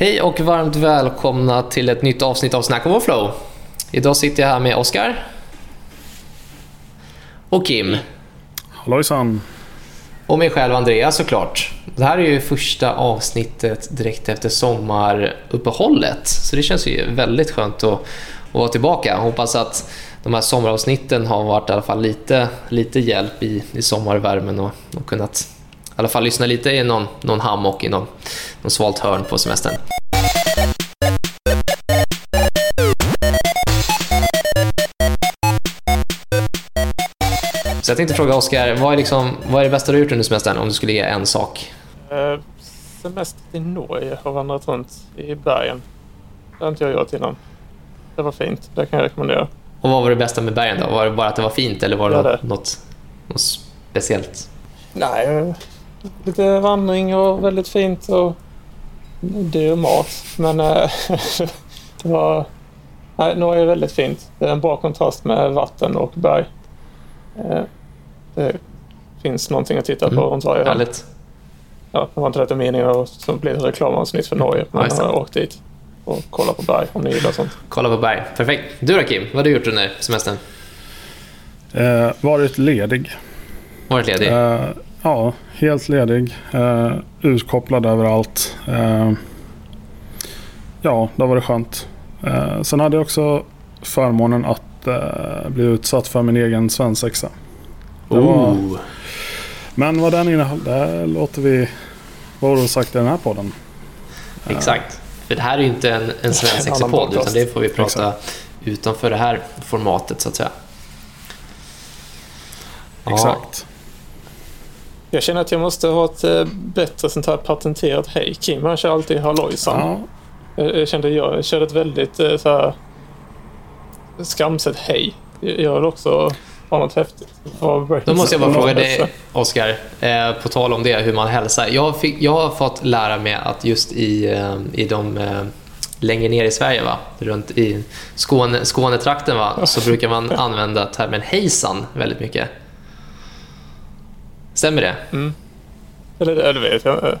Hej och varmt välkomna till ett nytt avsnitt av Snack Overflow. Idag sitter jag här med Oskar. Och Kim. Hallojsan. Och mig själv Andreas såklart. Det här är ju första avsnittet direkt efter sommaruppehållet. Så det känns ju väldigt skönt att, att vara tillbaka. Hoppas att de här sommaravsnitten har varit i alla fall lite, lite hjälp i, i sommarvärmen och, och kunnat i alla fall lyssna lite i någon, någon hammock i någon, någon svalt hörn på semestern. Så jag tänkte fråga Oskar, vad, är liksom, vad är det bästa du har gjort under semestern om du skulle ge en sak? Uh, semester i Norge har vandrat runt i bergen. Det har inte jag gjort innan. Det var fint, det kan jag rekommendera. Och vad var det bästa med bergen då? Var det bara att det var fint eller var det, ja, det. Något, något speciellt? Nej, lite vandring och väldigt fint och dyr mat. Men äh, det var... Nej, Norge är väldigt fint. Det är en bra kontrast med vatten och berg. Äh, det finns någonting att titta på mm. runt varje hörn. Härligt. Ja, det var inte detta meningen att bli ett reklamavsnitt för Norge, men jag har åkt dit och kolla på berg om ni gillar sånt. Kolla på berg, perfekt. Du då Kim, vad har du gjort under semestern? Eh, varit ledig. Varit ledig? Eh, ja, helt ledig. Eh, utkopplad överallt. Eh, ja, det har varit skönt. Eh, sen hade jag också förmånen att eh, bli utsatt för min egen svensexa. Det var... Men vad den innehöll, det låter vi vara osagt i den här podden. Exakt. För det här är ju inte en, en svensexa-podd utan det får vi prata Exakt. utanför det här formatet så att säga. Exakt. Jag känner att jag måste ha ett eh, bättre sånt här patenterat hej. Kim han kör alltid hallojsan. Ja. Jag, jag kände jag körde ett väldigt eh, så här, skamset hej. Jag vill också ha något häftigt. Då måste jag bara fråga dig, Oskar, eh, på tal om det, hur man hälsar. Jag, fick, jag har fått lära mig att just i, eh, i de eh, längre ner i Sverige, va? runt i Skåne, Skånetrakten, va? så brukar man använda termen hejsan väldigt mycket. Stämmer det? Mm. Eller det vet jag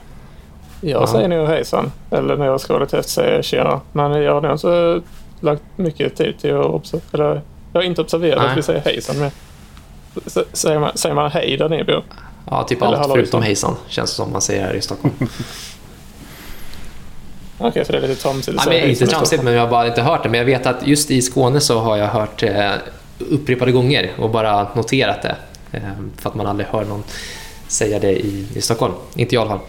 Jag Aha. säger nog hejsan. Eller när jag ska till säger jag tjena. Men jag har nog inte lagt mycket tid till att observera. Eller jag har inte observerat Nej. att vi säger hejsan. Men säger, man, säger man hej där ni bor? Ja, typ Eller allt förutom hejsan känns det som man säger här i Stockholm. Okej, okay, så det är lite tramsigt att säga Inte tramsigt, men jag har bara inte hört det. Men jag vet att just i Skåne så har jag hört eh, upprepade gånger och bara noterat det. Eh, för att man aldrig hör någon säga det i, i Stockholm. Inte jag i alla fall.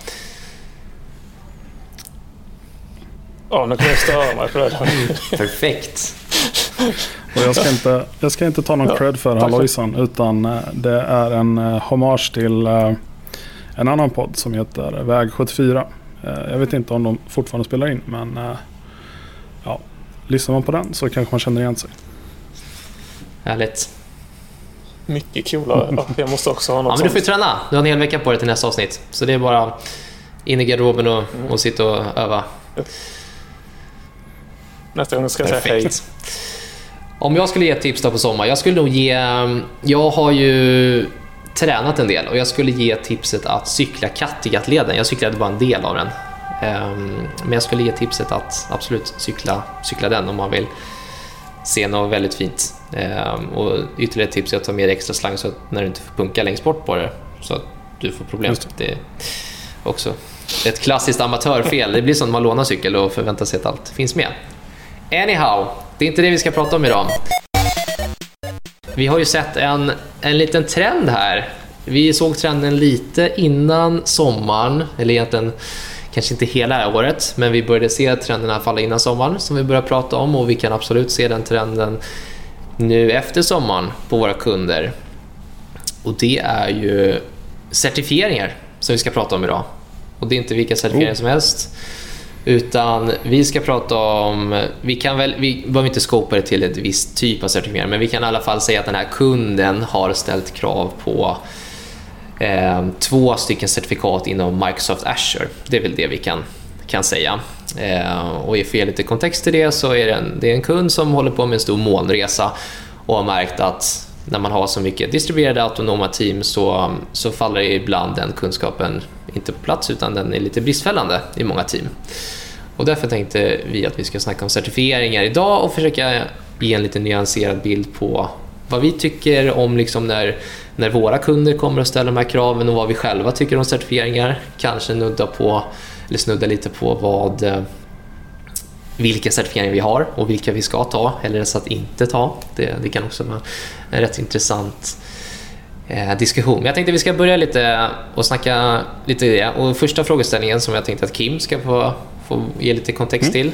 Ja, nu kan jag störa mig på det. Perfekt. Och jag ska inte, jag ska inte ta någon cred för Hallojsan utan eh, det är en eh, hommage till en annan podd som heter Väg 74. Jag vet inte om de fortfarande spelar in men ja, lyssnar man på den så kanske man känner igen sig. Härligt mycket coolare. jag måste också ha något ja, men Du får ju träna. Du har en hel vecka på dig till nästa avsnitt. Så det är bara in i garderoben och, mm. och sitta och öva. Nästa gång ska jag säga hej. Om jag skulle ge ett tips då på sommar. Jag skulle nog ge... Jag har ju tränat en del och jag skulle ge tipset att cykla Kattegattleden. Jag cyklade bara en del av den. Ehm, men jag skulle ge tipset att absolut cykla, cykla den om man vill se något väldigt fint. Ehm, och ytterligare tips är att ta med extra slang så att när du inte får punka längst bort på det så att du får problem. Det. det är också ett klassiskt amatörfel. Det blir som när man lånar cykel och förväntar sig att allt finns med. Anyhow, det är inte det vi ska prata om idag. Vi har ju sett en, en liten trend här. Vi såg trenden lite innan sommaren, eller egentligen kanske inte hela året, men vi började se trenderna falla innan sommaren som vi börjar prata om och vi kan absolut se den trenden nu efter sommaren på våra kunder. Och det är ju certifieringar som vi ska prata om idag. Och det är inte vilka certifieringar oh. som helst. Utan vi ska prata om, vi kan väl, vi behöver inte skopa det till ett visst typ av certifiering, men vi kan i alla fall säga att den här kunden har ställt krav på eh, två stycken certifikat inom Microsoft Azure. Det är väl det vi kan, kan säga. Eh, och för att ge lite kontext till det så är det en, det är en kund som håller på med en stor molnresa och har märkt att när man har så mycket distribuerade autonoma team så, så faller ibland den kunskapen inte på plats utan den är lite bristfällande i många team. Och därför tänkte vi att vi ska snacka om certifieringar idag och försöka ge en lite nyanserad bild på vad vi tycker om liksom när, när våra kunder kommer att ställa de här kraven och vad vi själva tycker om certifieringar. Kanske nudda på, eller snudda lite på vad eh, vilka certifieringar vi har och vilka vi ska ta eller så att inte ta. Det, det kan också vara en rätt intressant eh, diskussion. Men jag tänkte vi ska börja lite och snacka lite i det. Och första frågeställningen som jag tänkte att Kim ska få, få ge lite kontext mm. till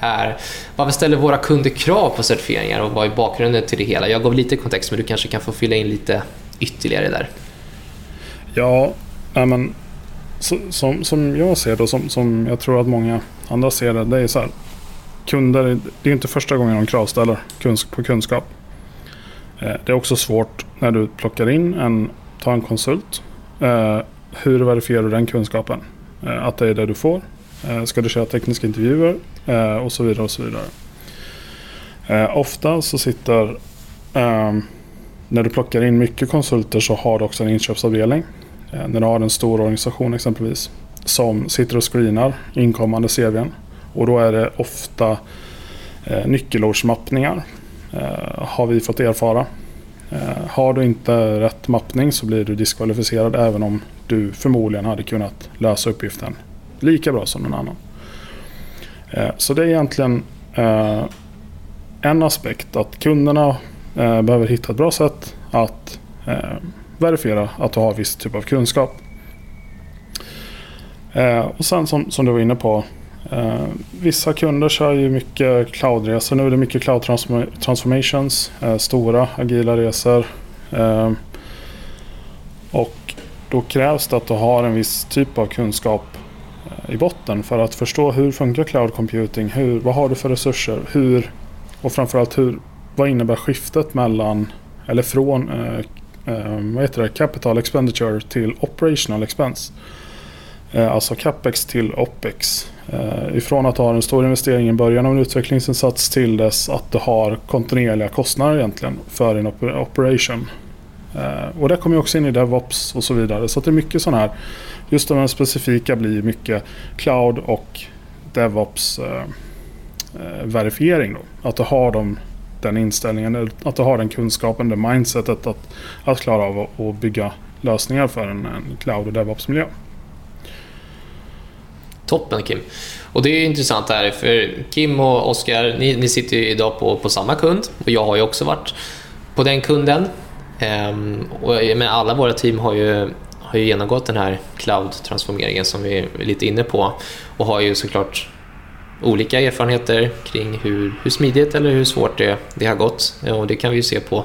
är varför ställer våra kunder krav på certifieringar och vad är bakgrunden till det hela? Jag gav lite kontext men du kanske kan få fylla in lite ytterligare där. Ja, men som, som jag ser det och som, som jag tror att många andra ser det, det är så här. Kunder, det är inte första gången de kravställer på kunskap. Eh, det är också svårt när du plockar in en, tar en konsult. Eh, hur verifierar du den kunskapen? Eh, att det är det du får. Eh, ska du köra tekniska intervjuer? Eh, och så vidare och så vidare. Eh, ofta så sitter ehm, när du plockar in mycket konsulter så har du också en inköpsavdelning. Eh, när du har en stor organisation exempelvis. Som sitter och screenar inkommande CVn. Och då är det ofta eh, nyckelordsmappningar. Eh, har vi fått erfara. Eh, har du inte rätt mappning så blir du diskvalificerad även om du förmodligen hade kunnat lösa uppgiften lika bra som någon annan. Eh, så det är egentligen eh, en aspekt att kunderna behöver hitta ett bra sätt att verifiera att du har viss typ av kunskap. Eh, och sen som, som du var inne på Eh, vissa kunder kör ju mycket cloudresor nu. Det är mycket cloud transformations. Eh, stora agila resor. Eh, och då krävs det att du har en viss typ av kunskap eh, i botten för att förstå hur funkar cloud computing? Hur, vad har du för resurser? Hur, och framförallt hur, vad innebär skiftet mellan eller från Ehm, vad heter det, capital expenditure till operational expense? Ehm, alltså capex till opex. Eh, ifrån att ha en stor investering i början av en utvecklingsinsats till dess att du har kontinuerliga kostnader egentligen för din oper operation. Ehm, och det kommer också in i DevOps och så vidare. Så det är mycket sådana här, just de här specifika blir mycket cloud och DevOps eh, verifiering. Då. Att du har dem, den inställningen, att du har den kunskapen, det mindsetet att, att klara av att bygga lösningar för en, en cloud och DevOps-miljö. Toppen Kim. Och det är intressant här för Kim och Oskar, ni, ni sitter ju idag på, på samma kund och jag har ju också varit på den kunden. Ehm, och, men alla våra team har ju, har ju genomgått den här cloud-transformeringen som vi är lite inne på och har ju såklart olika erfarenheter kring hur, hur smidigt eller hur svårt det, det har gått. Och det kan vi ju se på,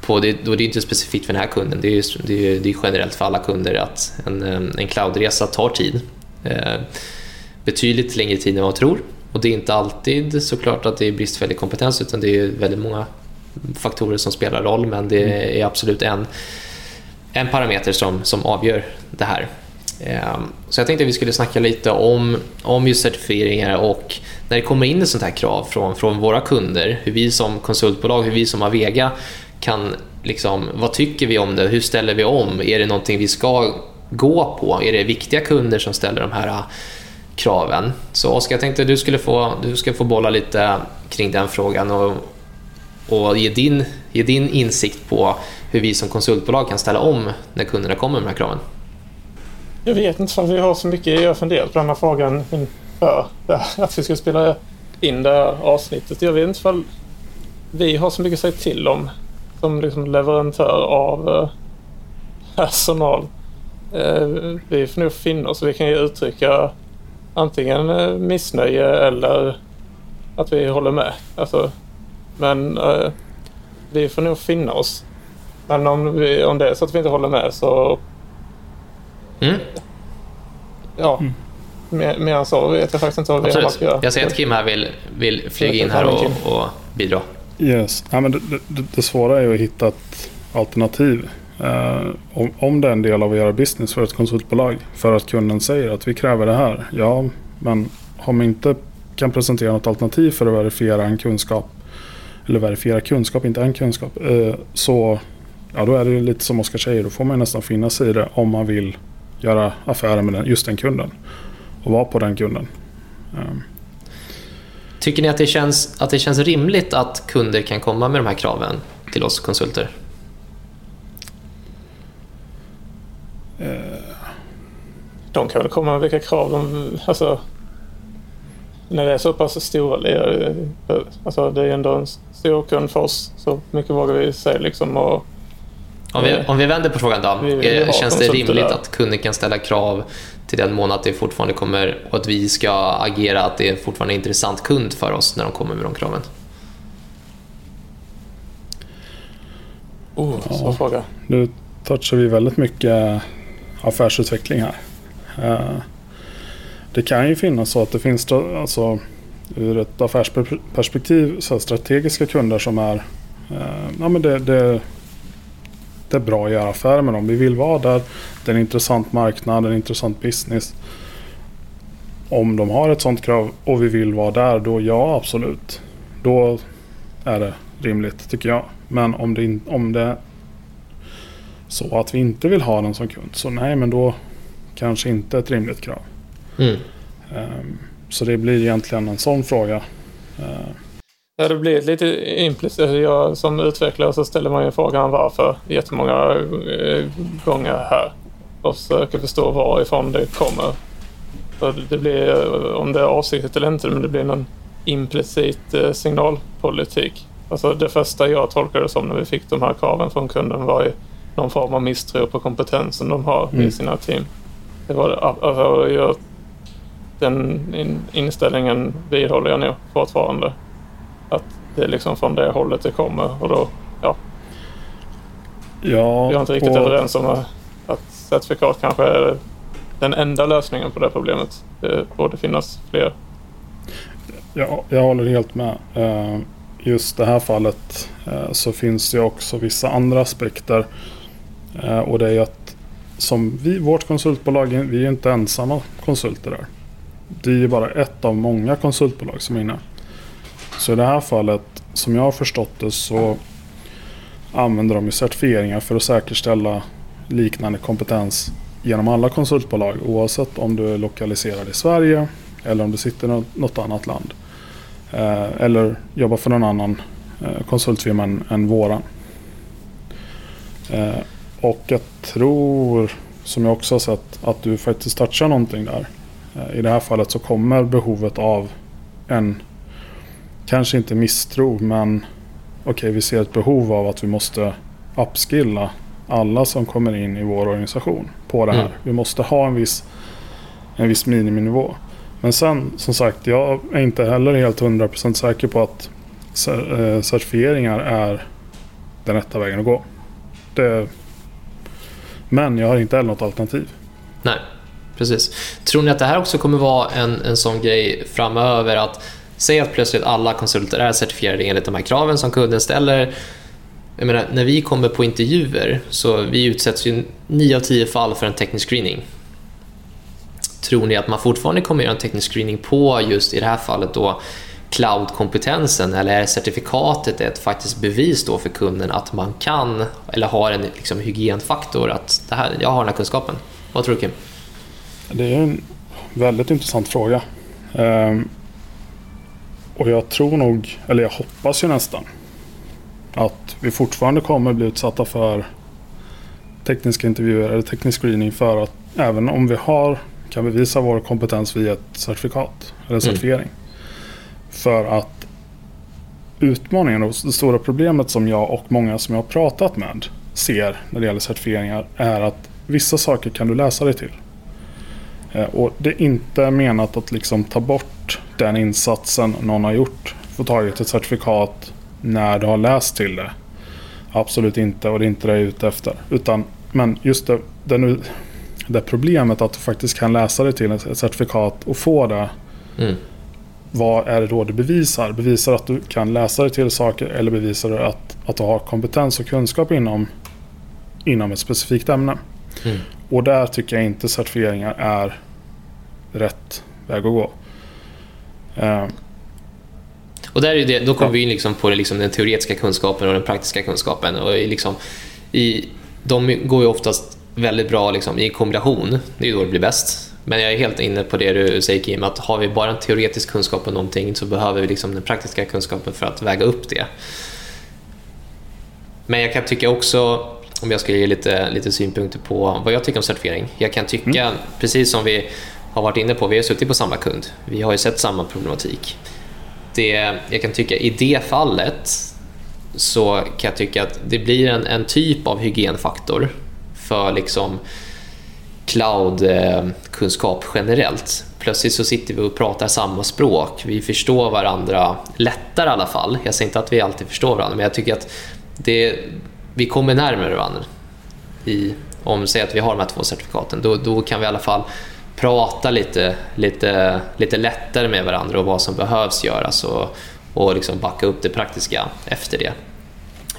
på det, då det är inte specifikt för den här kunden, det är, det är, det är generellt för alla kunder att en, en cloudresa tar tid. Ehm, betydligt längre tid än vad man tror. Och det är inte alltid såklart att det är bristfällig kompetens utan det är väldigt många faktorer som spelar roll men det mm. är absolut en, en parameter som, som avgör det här. Ehm, så jag tänkte att vi skulle snacka lite om, om just certifieringar och när det kommer in ett sånt här krav från, från våra kunder, hur vi som konsultbolag, hur vi som Avega kan, liksom, vad tycker vi om det? Hur ställer vi om? Är det någonting vi ska gå på? Är det viktiga kunder som ställer de här äh, kraven. Så Oskar, jag tänkte att du skulle få, du ska få bolla lite kring den frågan och, och ge, din, ge din insikt på hur vi som konsultbolag kan ställa om när kunderna kommer med de här kraven. Jag vet inte om vi har så mycket jag funderat på den här frågan inför att vi ska spela in det här avsnittet. Jag vet inte om vi har så mycket att säga till om som liksom leverantör av eh, personal. Eh, vi får nog finna oss. Vi kan ju uttrycka antingen eh, missnöje eller att vi håller med. Alltså, men vi får nog finna oss. Men om, vi, om det är så att vi inte håller med så... Mm. Ja. Mm. Mer, mer än så vet jag faktiskt inte vad vi Absolut. ska göra. Jag ser att Kim här vill, vill flyga in här och, och bidra. Yes. Ja, men det, det, det svåra är ju att hitta ett alternativ Uh, om, om det är en del av att göra business för ett konsultbolag för att kunden säger att vi kräver det här. Ja, men om man inte kan presentera något alternativ för att verifiera en kunskap eller verifiera kunskap, inte en kunskap. Uh, så ja, då är det lite som Oskar säger, då får man nästan finna sig i det om man vill göra affärer med den, just den kunden och vara på den kunden. Uh, Tycker ni att det, känns, att det känns rimligt att kunder kan komma med de här kraven till oss konsulter? De kan väl komma med vilka krav de... Alltså, när det är så pass stora. Alltså det är ändå en stor kund för oss. Så mycket vågar vi säga liksom. Och, Om vi, om vi vänder på frågan då. Vi- vi Eh, Känns det rimligt att kunden kan ställa krav till den mån att det fortfarande kommer och att vi ska agera att det är fortfarande en intressant kund för oss när de kommer med de kraven? oh, så fråga. Nu touchar vi väldigt mycket affärsutveckling här. Eh, Det kan ju finnas så att det finns alltså, ur ett affärsperspektiv så strategiska kunder som är eh, ja, men det, det är bra att göra affärer med dem. Vi vill vara där. Det är en intressant marknad, en intressant business. Om de har ett sånt krav och vi vill vara där, då ja absolut. Då är det rimligt tycker jag. Men om det, om det så att vi inte vill ha den som kund. Så nej, men då kanske inte ett rimligt krav. Mm. Ehm, Så det blir egentligen en sån fråga. Ehm, Ja, det blir lite implicit. Jag, som utvecklare så ställer man ju frågan varför jättemånga eh, gånger här. Och försöker förstå varifrån det kommer. Så det blir, eh, om det är avsiktligt eller inte, men det blir någon implicit eh, signalpolitik. Alltså det första jag tolkade det som när vi fick de här kraven från kunden var ju någon form av misstro på kompetensen de har Mm. i sina team. Det var alltså, jag, den in, inställningen vidhåller jag nog fortfarande. Att det är liksom från det hållet det kommer och då, ja, ja, vi är inte riktigt och- överens om att- certifikat kanske är den enda lösningen på det problemet. Det borde finnas fler. Ja, jag håller helt med. Eh, Just det här fallet eh, så finns det också vissa andra aspekter. Eh, Och det är att som vi, vårt konsultbolag, vi är inte ensamma konsulter där. Det är ju bara ett av många konsultbolag som är inne. Så i det här fallet, som jag har förstått det, så använder de ju certifieringar för att säkerställa liknande kompetens genom alla konsultbolag oavsett om du är lokaliserad i Sverige eller om du sitter i något- annat land. Eh, eller jobbar för någon annan eh, konsultfirma än, än våran. Eh, och jag tror, som jag också har sett, att du faktiskt touchar någonting där. I det här fallet så kommer behovet av en, kanske inte misstro, men okej, vi ser ett behov av att vi måste upskilla alla som kommer in i vår organisation på det här. Mm. Vi måste ha en viss, en viss miniminivå. Men sen, som sagt, jag är inte heller helt 100% säker på att eh, certifieringar är den rätta vägen att gå. Det, men jag har inte heller något alternativ. Nej, precis. Tror ni att det här också kommer vara en, en sån grej framöver att Säg att plötsligt alla konsulter är certifierade enligt de här kraven som kunden ställer. Jag menar, när vi kommer på intervjuer så vi utsätts ju 9 av 10 fall för en teknisk screening. Tror ni att man fortfarande kommer göra en teknisk screening på just i det här fallet då cloud-kompetensen eller är certifikatet ett faktiskt bevis då för kunden att man kan eller har en liksom, hygienfaktor att det här, jag har den här kunskapen? Vad tror du Kim? Det är en väldigt intressant fråga. Um och jag tror nog, eller jag hoppas ju nästan, att vi fortfarande kommer bli utsatta för tekniska intervjuer eller teknisk screening för att även om vi har, kan bevisa vår kompetens via ett certifikat eller certifiering. För att utmaningen och det stora problemet som jag och många som jag har pratat med ser när det gäller certifieringar är att vissa saker kan du läsa dig till. Eh, Och det är inte menat att liksom ta bort den insatsen någon har gjort. Få tagit ett certifikat när du har läst till det. Absolut inte och det är inte det jag är ute efter. Utan, men just det, det, nu, det problemet att du faktiskt kan läsa dig till ett certifikat och få det. Mm. Vad är det då du bevisar? Bevisar att du kan läsa dig till saker eller bevisar du att, att du har kompetens och kunskap inom, inom ett specifikt ämne? Mm. Och där tycker jag inte certifieringar är rätt väg att gå. Eh, Och där är det, då kommer vi in liksom på liksom den teoretiska kunskapen och den praktiska kunskapen. Och liksom, i, de går ju oftast väldigt bra liksom, i kombination. Det är då det blir bäst. Men jag är helt inne på det du säger Kim, att har vi bara en teoretisk kunskap om någonting så behöver vi liksom den praktiska kunskapen för att väga upp det. Men jag kan tycka också, om jag ska ge lite, lite synpunkter på vad jag tycker om certifiering. Jag kan tycka, mm. precis som vi har varit inne på, vi har suttit på samma kund. Vi har ju sett samma problematik. Det, jag kan tycka i det fallet så kan jag tycka att det blir en, en typ av hygienfaktor för liksom cloud-kunskap eh, generellt. Plötsligt så sitter vi och pratar samma språk. Vi förstår varandra lättare i alla fall. Jag säger inte att vi alltid förstår varandra, men jag tycker att det, vi kommer närmare varandra. I, om säg att vi har de här två certifikaten, då, då kan vi i alla fall prata lite, lite, lite lättare med varandra och vad som behövs göras och, och liksom backa upp det praktiska efter det.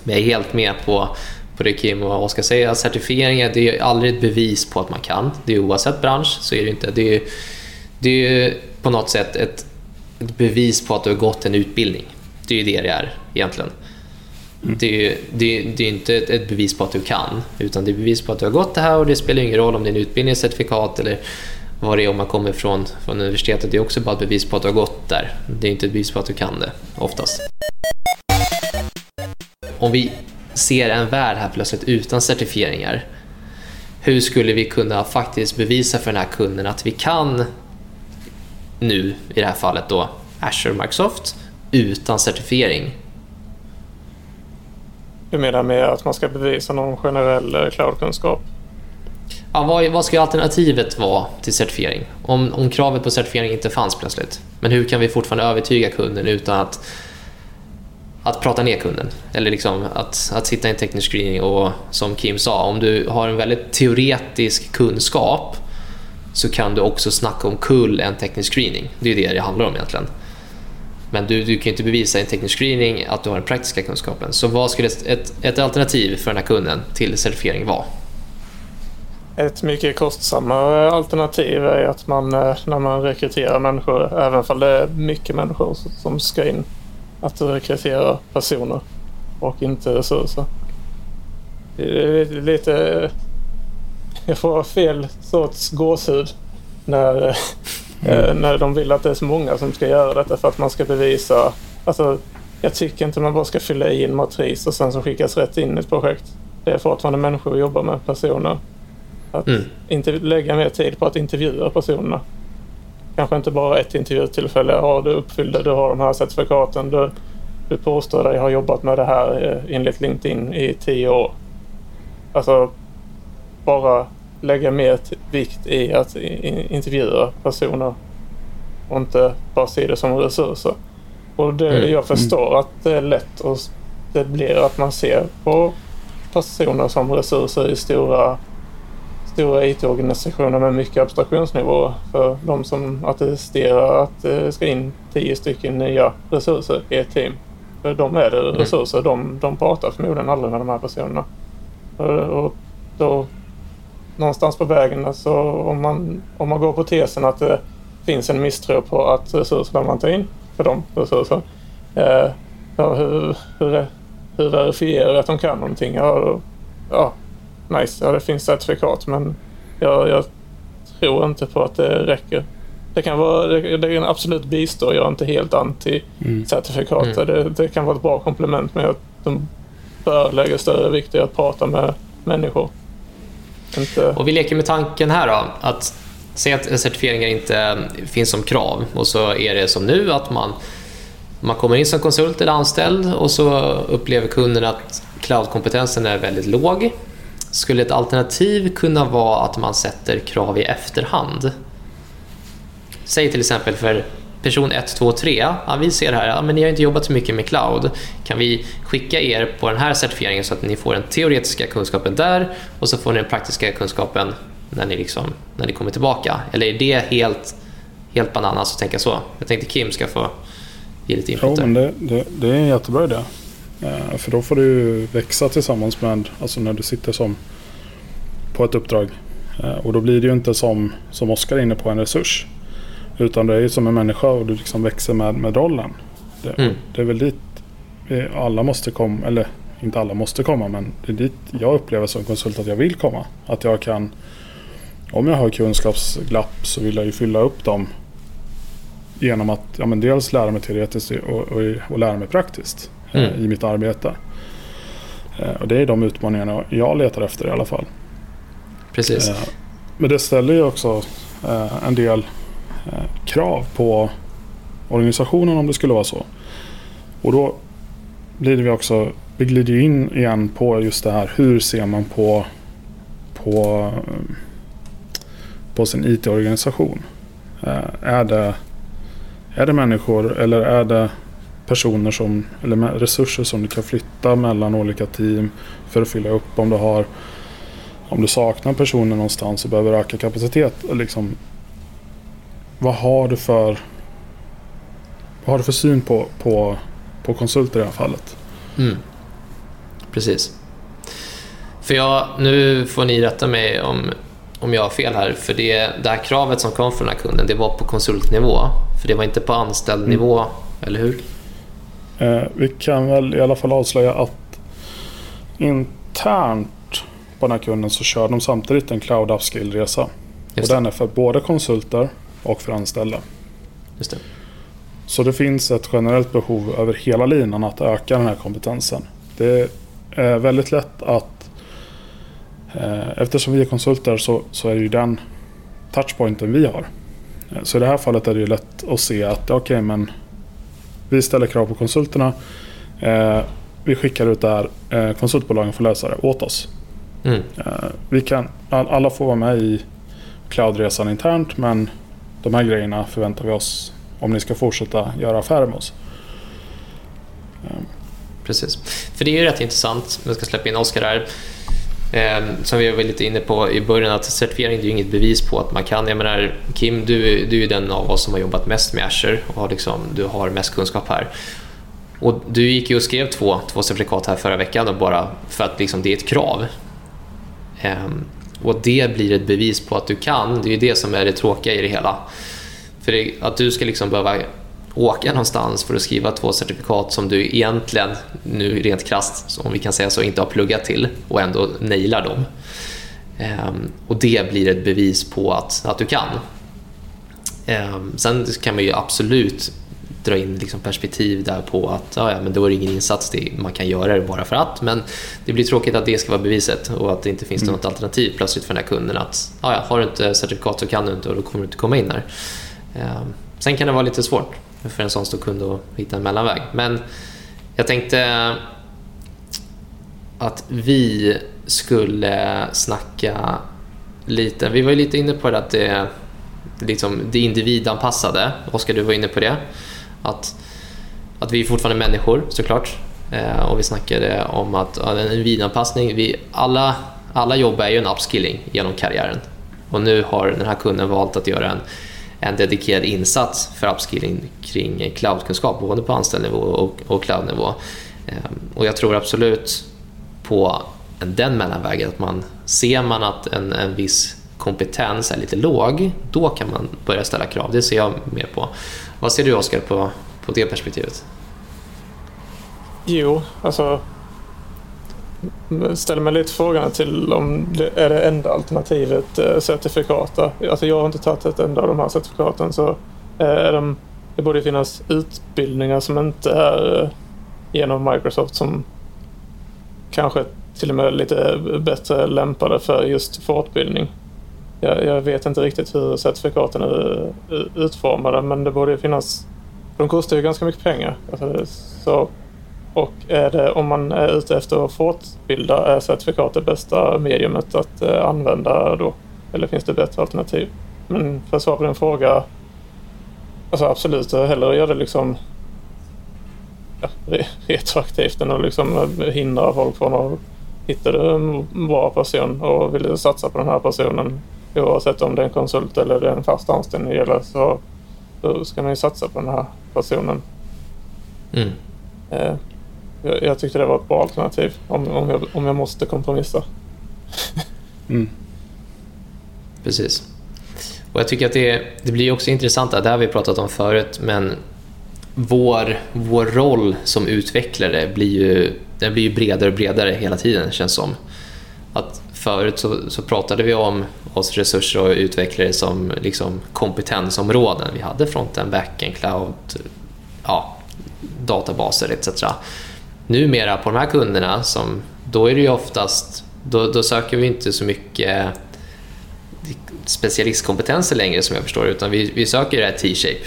Men jag är helt med på, på det Kim och Oskar säger, att certifieringar det är aldrig ett bevis på att man kan. Det är oavsett bransch så är det inte. Det är, det är på något sätt ett, ett bevis på att du har gått en utbildning. Det är ju det det är egentligen. Mm. Det, är, det, det är inte ett, ett, bevis på att du kan, utan det är bevis på att du har gått det här och det spelar ingen roll om det är en utbildningscertifikat eller vad det är om man kommer från, från universitetet. Det är också bara ett bevis på att du har gått där. Det är inte ett bevis på att du kan det, oftast. Om vi ser en värld här plötsligt utan certifieringar, hur skulle vi kunna faktiskt bevisa för den här kunden att vi kan nu, i det här fallet då, Azure Microsoft utan certifiering? Du menar med att man ska bevisa någon generell eh, cloudkunskap? Ja, vad, vad ska alternativet vara till certifiering? Om, om kravet på certifiering inte fanns plötsligt. Men hur kan vi fortfarande övertyga kunden utan att, att prata ner kunden? Eller liksom att, att sitta i en teknisk screening och som Kim sa, om du har en väldigt teoretisk kunskap så kan du också snacka om kull en teknisk screening. Det är det det handlar om egentligen. Men du, du kan inte bevisa i en teknisk screening att du har den praktiska kunskapen. Så vad skulle ett, ett alternativ för den här kunden till certifiering vara? Ett mycket kostsammare alternativ är att man eh, när man rekryterar människor, även om det är mycket människor som ska in, att rekrytera personer och inte resurser. Det är lite... Jag får fel sorts gåshud när, mm. Eh, när de vill att det är så många som ska göra detta för att man ska bevisa... Alltså, jag tycker inte man bara ska fylla i en matris och sen så skickas rätt in i ett projekt. Det är fortfarande människor att jobba med, personer. Att mm. inte lägga mer tid på att intervjua personerna. Kanske inte bara ett intervjutillfälle. Ja, du uppfyllde, du har de här certifikaten. Du, du påstår dig ha jobbat med det här eh, enligt LinkedIn i tio år. Alltså, bara lägga mer vikt i att intervjua personer och inte bara se det som resurser. Och det, mm. jag förstår att det är lätt och det blir att man ser på personer som resurser i stora stora IT-organisationer med mycket abstraktionsnivå för de som attesterar att det ska in tio stycken nya resurser i ett team. För de är det mm. resurser. De, de pratar förmodligen aldrig med de här personerna. Och då, någonstans på vägen, alltså, om, man, om man går på tesen att det finns en misstro på att resurserna man tar in för de resurser. Eh, ja, hur, hur, hur verifierar att de kan någonting? Ja, ja, nice, ja det finns certifikat men jag, jag tror inte på att det räcker. Det kan, vara, det, det kan absolut bistå. Jag är inte helt anti-certifikat. Mm. Det, det, kan vara ett bra komplement men de bör lägga större vikt i att prata med människor. Inte... Och vi leker med tanken här då, att säga att certifieringar inte finns som krav och så är det som nu att man, man kommer in som konsult eller anställd och så upplever kunden att cloudkompetensen är väldigt låg skulle ett alternativ kunna vara att man sätter krav i efterhand? Säg till exempel för person 1, 2, 3. Ja, vi ser här, ja, men ni har inte jobbat så mycket med cloud. Kan vi skicka er på den här certifieringen så att ni får den teoretiska kunskapen där och så får ni den praktiska kunskapen när ni, liksom, när ni kommer tillbaka? Eller är det helt, helt bananas att tänka så? Jag tänkte Kim ska få ge lite input. Jo, men det, det, det är en jättebra idé. Eh, för då får du växa tillsammans med, alltså när du sitter som på ett uppdrag. Eh, och då blir det ju inte som, som Oskar är inne på en resurs. Utan det är ju som en människa och du liksom växer med, med rollen. Det, mm. det är väl dit alla måste komma, eller inte alla måste komma men det är dit jag upplever som konsult att jag vill komma. Att jag kan om jag har kunskapsglapp så vill jag ju fylla upp dem genom att ja, men dels lära mig teoretiskt och, och, och lära mig praktiskt eh, mm. i mitt arbete. Eh, och det är de utmaningarna jag letar efter i alla fall. Precis. Eh, men det ställer ju också en del krav på organisationen om det skulle vara så. Och då blir vi också, vi glider in igen på just det här, hur ser man på, på, på sin IT-organisation? Är det, är det människor eller är det personer som, eller resurser som du kan flytta mellan olika team för att fylla upp om du har om du saknar personer någonstans och behöver öka kapacitet. Liksom, vad har du för vad har du för syn på, på, på konsulter i det här fallet? Mm. Precis. För jag, nu får ni rätta mig om, om jag har fel här, för det, det här kravet som kom från den här kunden, det var på konsultnivå. För det var inte på anställd mm. nivå, eller hur? Eh, vi kan väl i alla fall avslöja att internt på den här kunden så kör de samtidigt en cloud upskill-resa. Och den är för både konsulter och för anställda. Just det. Så det finns ett generellt behov över hela linan att öka den här kompetensen. Det är väldigt lätt att eh, eftersom vi är konsulter så, så är det ju den touchpointen vi har. Eh, så i det här fallet är det ju lätt att se att okej okay, men vi ställer krav på konsulterna. Eh, vi skickar ut det här. Eh, konsultbolagen får lösa det åt oss. Mm. Eh, vi kan, all, alla får vara med i cloudresan internt men de här grejerna förväntar vi oss om ni ska fortsätta göra affärer med oss. Precis. För det är ju rätt intressant, jag ska släppa in Oskar här, Ehm, som vi var lite inne på i början, att certifiering är ju inget bevis på att man kan. Jag menar, Kim, du, du är den av oss som har jobbat mest med Azure och har liksom, du har mest kunskap här. Och du gick ju och skrev två, två certifikat här förra veckan och bara för att liksom, det är ett krav. Eh, och det blir ett bevis på att du kan, det är ju det som är det tråkiga i det hela. För det, att du ska liksom behöva åka någonstans för att skriva två certifikat som du egentligen, nu rent krasst, om vi kan säga så, inte har pluggat till och ändå nailar dem. Um, och det blir ett bevis på att, att du kan. Um, sen kan man ju absolut dra in liksom perspektiv där på att ja, ja, men då är det ingen insats, det, man kan göra det bara för att. Men det blir tråkigt att det ska vara beviset och att det inte finns mm. något alternativ plötsligt för den här kunden. Att ja, ja, har du inte certifikat så kan du inte och då kommer du inte komma in här. Um, sen kan det vara lite svårt för en sån stor kund att hitta en mellanväg. Men jag tänkte att vi skulle snacka lite, vi var ju lite inne på det att det, liksom, det individanpassade. Oskar, du var inne på det. Att, att vi är fortfarande människor såklart. Eh, och vi snackade om att ja, en individanpassning, vi, alla, alla jobb är ju en upskilling genom karriären. Och nu har den här kunden valt att göra en en dedikerad insats för upskilling kring cloudkunskap, både på anställnivå och, och cloudnivå. Ehm, och jag tror absolut på den mellanvägen, att man ser man att en, en viss kompetens är lite låg, då kan man börja ställa krav. Det ser jag mer på. Vad ser du Oskar på, på det perspektivet? Jo, alltså ställer mig lite frågan till om det är det enda alternativet eh, certifikat. Alltså jag har inte tagit ett enda av de här certifikaten så eh, är de, det borde finnas utbildningar som inte är eh, genom Microsoft som kanske till och med är lite eh, bättre lämpade för just fortbildning. Jag, jag vet inte riktigt hur certifikaten är eh, utformade men det borde finnas. De kostar ju ganska mycket pengar. Alltså, så och är det, om man är ute efter att fortbilda, är certifikat det bästa mediumet att eh, använda då? Eller finns det bättre alternativ? Men för att svara på din fråga, alltså absolut, hellre göra det liksom ja, retroaktivt än att liksom hindra folk från att hitta en bra person och vill satsa på den här personen oavsett om det är en konsult eller det är en fast anställning gäller så då ska man ju satsa på den här personen. Mm. Eh, jag, jag tyckte det var ett bra alternativ om, om, jag, om jag måste kompromissa. mm. Precis. Och jag tycker att det, det blir också intressant, det här har vi pratat om förut, men vår, vår roll som utvecklare blir ju, den blir ju bredare och bredare hela tiden känns som. att förut så, så, pratade vi om oss resurser och utvecklare som liksom kompetensområden. Vi hade fronten, backen, cloud, ja, databaser etc. Numera på de här kunderna, som, då är det ju oftast, då, då söker vi inte så mycket specialistkompetenser längre som jag förstår utan vi, vi söker det här T-shape.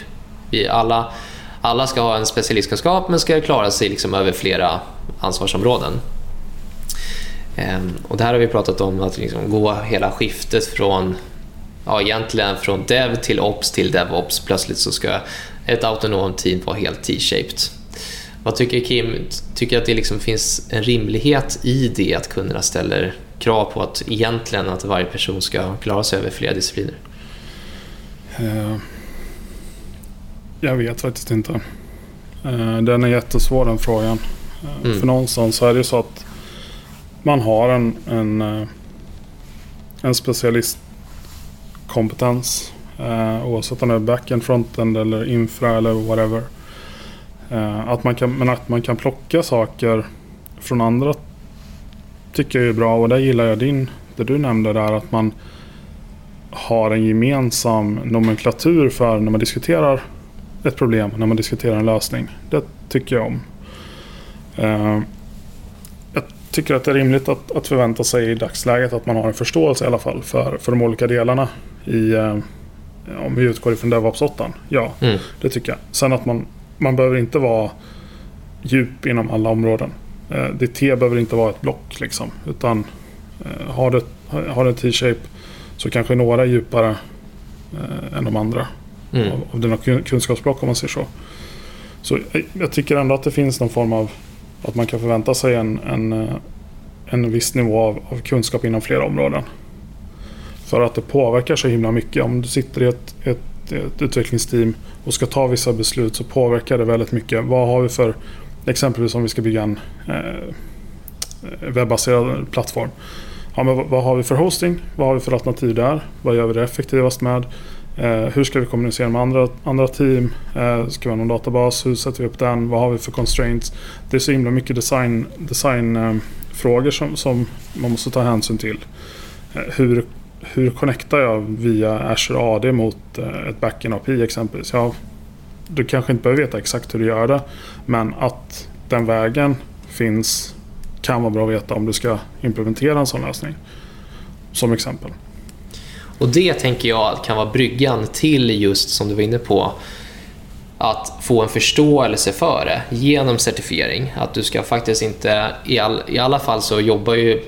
Vi alla, alla ska ha en specialistkunskap men ska klara sig liksom över flera ansvarsområden. Ehm, och det här har vi pratat om, att liksom gå hela skiftet från ja, egentligen från dev till ops till DevOps. Plötsligt så ska ett autonomt team vara helt T-shaped. Vad tycker Kim? Tycker du att det liksom finns en rimlighet i det att kunderna ställer krav på att egentligen att varje person ska klara sig över flera discipliner? Uh, jag vet faktiskt inte. Uh, den är jättesvår den frågan. Uh, mm. För någonstans så är det ju så att man har en, en, en specialistkompetens. oavsett om det är backend, frontend eller infra eller whatever. Att man kan, men att man kan plocka saker från andra tycker jag är bra och där gillar jag din, det du nämnde där att man har en gemensam nomenklatur för när man diskuterar ett problem, när man diskuterar en lösning. Det tycker jag om. Uh, jag tycker att det är rimligt att, att, förvänta sig i dagsläget att man har en förståelse i alla fall för, för de olika delarna i uh, om vi utgår ifrån DevOps 8. Ja, mm. det tycker jag. Sen att man, man behöver inte vara djup inom alla områden. Eh, det T behöver inte vara ett block liksom. Utan eh, har det, har T-shape så kanske några är djupare eh, än de andra. Mm. Av, av dina kunskapsblock om man säger så. Så jag tycker ändå att det finns någon form av att man kan förvänta sig en, en, en viss nivå av, av kunskap inom flera områden. För att det påverkar så himla mycket. Om du sitter i ett, ett, ett utvecklingsteam och ska ta vissa beslut så påverkar det väldigt mycket. Vad har vi för Exempelvis om vi ska bygga en eh, webbaserad plattform. Ja, men vad har vi för hosting? Vad har vi för alternativ där? Vad gör vi det effektivast med? Eh, hur ska vi kommunicera med andra, andra team? Eh, ska vi ha någon databas? Hur sätter vi upp den? Vad har vi för constraints? Det är så himla mycket design, designfrågor eh, som, som man måste ta hänsyn till. Eh, hur, hur connectar jag via Azure AD mot eh, ett backend API exempelvis? Ja, du kanske inte behöver veta exakt hur du gör det. Men att den vägen finns kan vara bra att veta om du ska implementera en sån lösning. Som exempel. Och det tänker jag kan vara bryggan till just som du var inne på att få en förståelse för det genom certifiering. Att du ska faktiskt inte, i, all, i alla fall så jobbar ju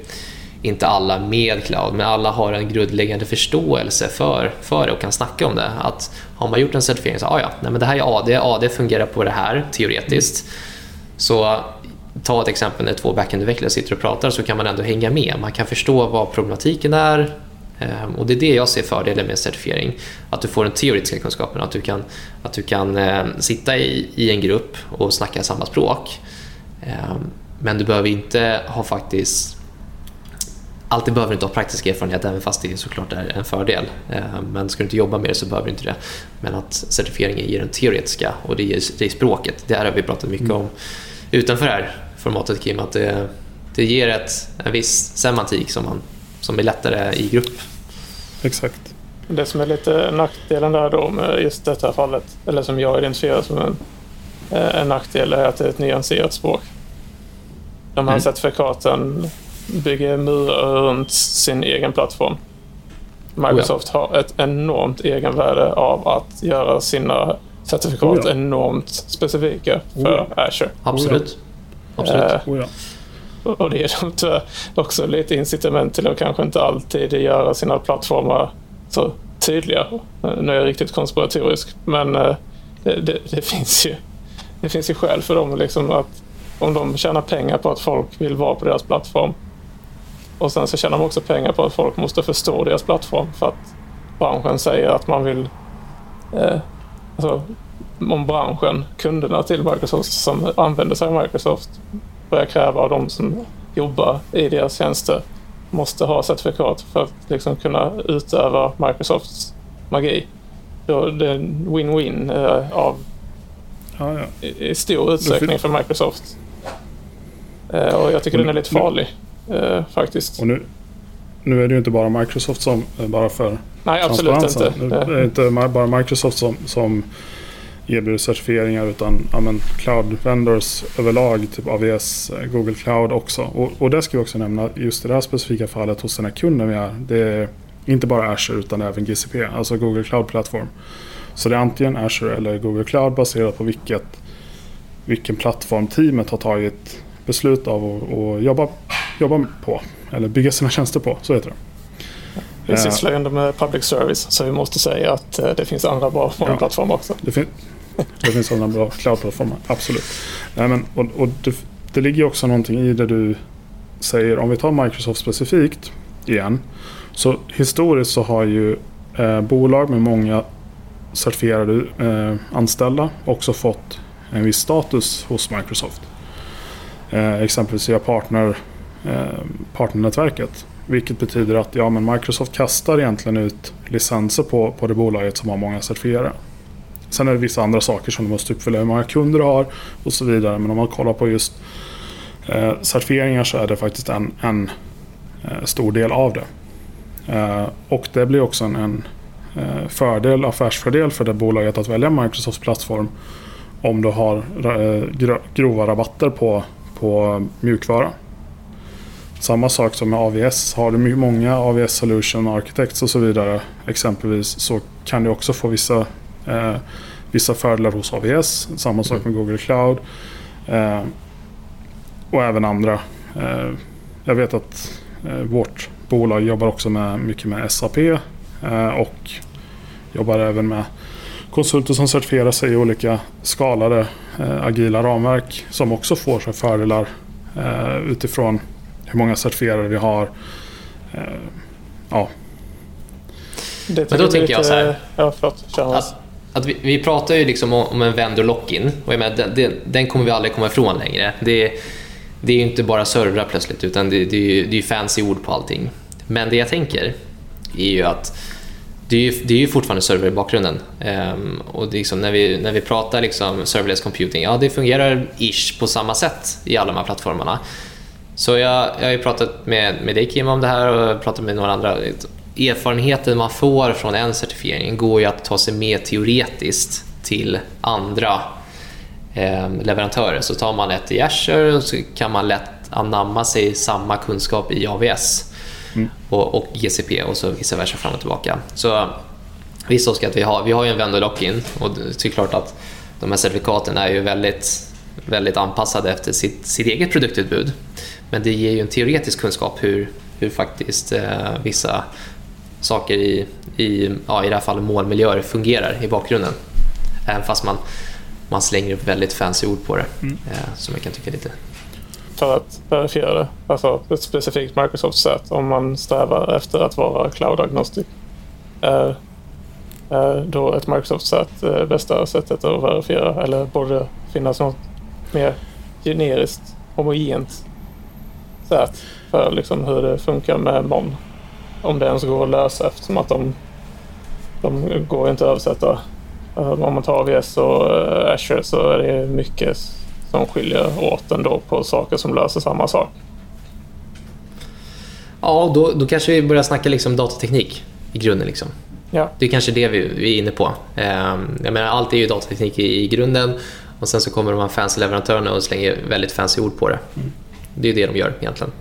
inte alla med cloud, men alla har en grundläggande förståelse för, för det och kan snacka om det. Att har man gjort en certifiering så ah, ja, nej, men det här är AD, AD fungerar på det här teoretiskt. Så ta ett exempel när två backend-utvecklare sitter och pratar så kan man ändå hänga med. Man kan förstå vad problematiken är ehm, och det är det jag ser fördelen med certifiering. Att du får den teoretiska kunskapen, att du kan, att du kan ehm, sitta i, i en grupp och snacka samma språk. Ehm, men du behöver inte ha faktiskt Alltid behöver du inte ha praktisk erfarenhet även fast det såklart är en fördel. Eh, men ska du inte jobba med det så behöver du inte det. Men att certifieringen ger den teoretiska och det ger, det språket. Det här har vi pratat mycket om utanför det här formatet Kim. Att det, det ger ett, en viss semantik som, man, som är lättare i grupp. Exakt. Det som är lite nackdelen där då med just detta fallet, eller som jag identifierar som en, eh, en nackdel, är att det är ett nyanserat språk. De här mm. certifikaten bygger murar runt sin egen plattform. Microsoft oh ja. har ett enormt egenvärde av att göra sina certifikat oh ja. enormt specifika för oh ja. Azure. Absolut. Absolut. Eh, och det ger dem tyvärr också lite incitament till att kanske inte alltid göra sina plattformar så tydliga. Nu är jag riktigt konspiratorisk, men eh, det, det, det, finns ju det finns ju skäl för dem liksom att om de tjänar pengar på att folk vill vara på deras plattform och sen så tjänar de också pengar på att folk måste förstå deras plattform för att branschen säger att man vill... Eh, alltså, om branschen, kunderna till Microsoft som använder sig av Microsoft börjar kräva av de som jobbar i deras tjänster måste ha certifikat för att liksom kunna utöva Microsofts magi. Då det är en win-win eh, av ja, ja. I, i, stor utsträckning för Microsoft. Eh, och jag tycker den är lite farlig eh, faktiskt. Och nu, nu är det ju inte bara Microsoft som, eh, bara för Nej, absolut inte. Nu är det inte bara Microsoft som, som erbjuder certifieringar utan ja, men cloud vendors överlag, typ AVS, eh, Google Cloud också. Och, och det ska vi också nämna, just i det här specifika fallet hos den här kunden vi är, det är inte bara Azure utan även GCP, alltså Google Cloud Platform. Så det är antingen Azure eller Google Cloud baserat på vilket, vilken plattform teamet har tagit beslut av att jobba, jobba på. Eller bygga sina tjänster på, så heter det. Vi sysslar ju ändå med public service så vi måste säga att eh, det finns andra bra ja, plattformar också. Det, fin det finns andra bra cloud-plattformar, absolut. Nej, men, och, och det, det ligger också någonting i det du säger. Om vi tar Microsoft specifikt igen. Så historiskt så har ju eh, bolag med många certifierade eh, anställda också fått en viss status hos Microsoft. Eh, exempelvis via partner, eh, partnernätverket. Vilket betyder att ja, men Microsoft kastar egentligen ut licenser på, på det bolaget som har många certifierade. Sen är det vissa andra saker som du måste uppfylla, hur många kunder du har och så vidare. Men om man kollar på just eh, certifieringar så är det faktiskt en, en eh, stor del av det. Eh, och det blir också en, en eh, fördel, affärsfördel för det bolaget att välja Microsofts plattform om du har eh, grova rabatter på, på mjukvara. Samma sak som med AVS. Har du många AVS Solution Architects och så vidare exempelvis så kan du också få vissa, eh, vissa fördelar hos AVS. Samma sak med Google Cloud. Eh, och även andra. Eh, jag vet att eh, vårt bolag jobbar också med, mycket med SAP eh, och jobbar även med konsulter som certifierar sig i olika skalade eh, agila ramverk som också får sig fördelar utifrån hur många certifierade vi har. Eh, ja. Men då tänker lite, jag så här. Ja, förlåt. Att, att vi, vi, pratar ju liksom om, en vendor lock-in och med, den, den, den, kommer vi aldrig komma ifrån längre. Det, det är ju inte bara servrar plötsligt utan det, det, är ju, det är fancy ord på allting. Men det jag tänker är ju att det är ju, det är ju fortfarande server i bakgrunden. Um, och liksom när, vi, när vi pratar liksom serverless computing, ja det fungerar ish på samma sätt i alla de här plattformarna. Så jag, jag har ju pratat med, med dig Kim om det här och pratat med några andra. Erfarenheten man får från en certifiering går ju att ta sig med teoretiskt till andra eh, leverantörer. Så tar man ett i Azure så kan man lätt anamma sig samma kunskap i AVS mm. och, och, GCP och så vice versa fram och tillbaka. Så visst Oskar, att vi har, vi har ju en vendor lock-in och det är klart att de här certifikaten är ju väldigt, väldigt anpassade efter sitt, sitt eget produktutbud. Men det ger ju en teoretisk kunskap hur, hur faktiskt eh, vissa saker i, i, ja, i det här fallet målmiljöer fungerar i bakgrunden. Även fast man, man slänger upp väldigt fancy ord på det mm. eh, som jag kan tycka lite för att verifiera det. Alltså ett specifikt Microsoft-sätt om man strävar efter att vara cloud-agnostic. Är, är då ett Microsoft-sätt det eh, bästa sättet att verifiera eller borde det finnas något mer generiskt, homogent sätt för liksom hur det funkar med MON. Om det ens går att lösa eftersom att de, de går inte att översätta. Alltså, om man tar AVS och eh, Azure så är det mycket som skiljer åt ändå på saker som löser samma sak. Ja, då, då kanske vi börjar snacka liksom datateknik i grunden. Liksom. Ja. Det är kanske det vi, vi är inne på. Um, jag menar, allt är ju datateknik i, i grunden och sen så kommer de här fancy leverantörerna och slänger väldigt fancy ord på det. Mm. Det är det de gör egentligen.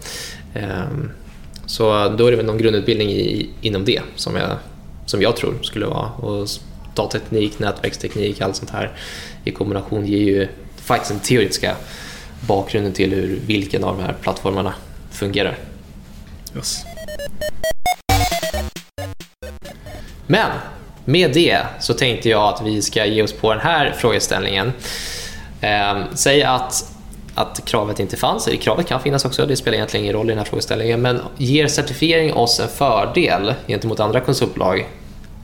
Um, så då är det väl någon grundutbildning i, inom det som jag, som jag tror skulle vara. Och datateknik, nätverksteknik, allt sånt här i kombination ger ju faktiskt den teoretiska bakgrunden till hur vilken av de här plattformarna fungerar. Yes. Men med det så tänkte jag att vi ska ge oss på den här frågeställningen. Eh, säg att, att kravet inte fanns, kravet kan finnas också, det spelar egentligen ingen roll i den här frågeställningen, men ger certifiering oss en fördel gentemot andra konsultbolag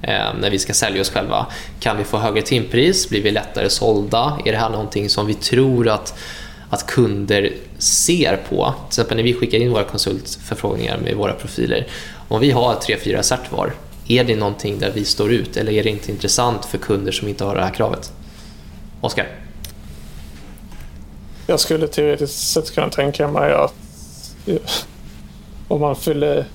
Eh, när vi ska sälja oss själva? Kan vi få högre timpris? Blir vi lättare sålda? Är det här någonting som vi tror att, att kunder ser på? Till exempel när vi skickar in våra konsultförfrågningar med våra profiler. Om vi har tre, fyra cert var, är det någonting där vi står ut eller är det inte intressant för kunder som inte har det här kravet? Oskar? Jag skulle teoretiskt sett kunna tänka mig att eh, om man fyller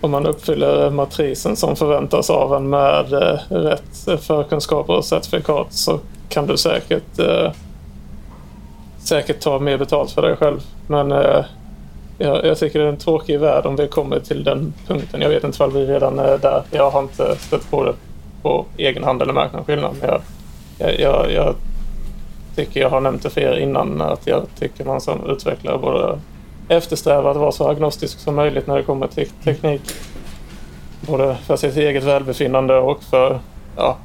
om man uppfyller matrisen som förväntas av en med eh, rätt förkunskaper och certifikat så kan du säkert eh, säkert ta mer betalt för dig själv. Men eh, jag, jag tycker det är en tråkig värld om vi kommer till den punkten. Jag vet inte om vi redan är där. Jag har inte stött på det på egen hand eller märkt någon skillnad. Men jag, jag, jag, jag tycker jag har nämnt det för er innan att jag tycker man som utvecklare borde eftersträva att vara så agnostisk som möjligt när det kommer till teknik. Både för sitt eget välbefinnande och för ja,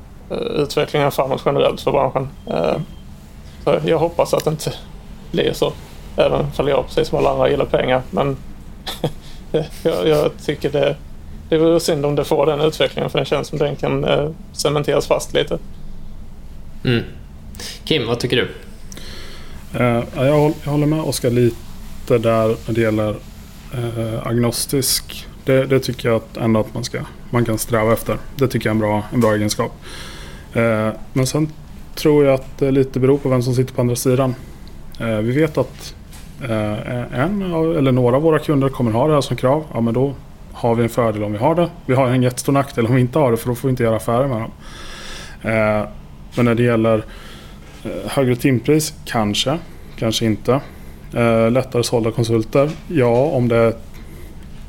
utvecklingen framåt generellt för branschen. Eh, så jag hoppas att det inte blir så. Även om jag precis som alla andra gillar pengar. Men jag, jag, tycker det, det vore synd om det får den utvecklingen för det känns som den kan eh, cementeras fast lite. Mm. Kim, vad tycker du? Jag, jag håller med Oskar lite där när det gäller eh, agnostisk. Det, det, tycker jag att ändå att man, ska, man kan sträva efter. Det tycker jag är en bra, en bra egenskap. Eh, men sen tror jag att det lite beror på vem som sitter på andra sidan. Eh, vi vet att eh, en eller några av våra kunder kommer ha det här som krav. Ja, men då har vi en fördel om vi har det. Vi har en jättestor nackdel om vi inte har det för då får vi inte göra affärer med dem. Eh, men när det gäller Eh, högre timpris? Kanske. Kanske inte. Eh, lättare sålda konsulter? Ja, om, det,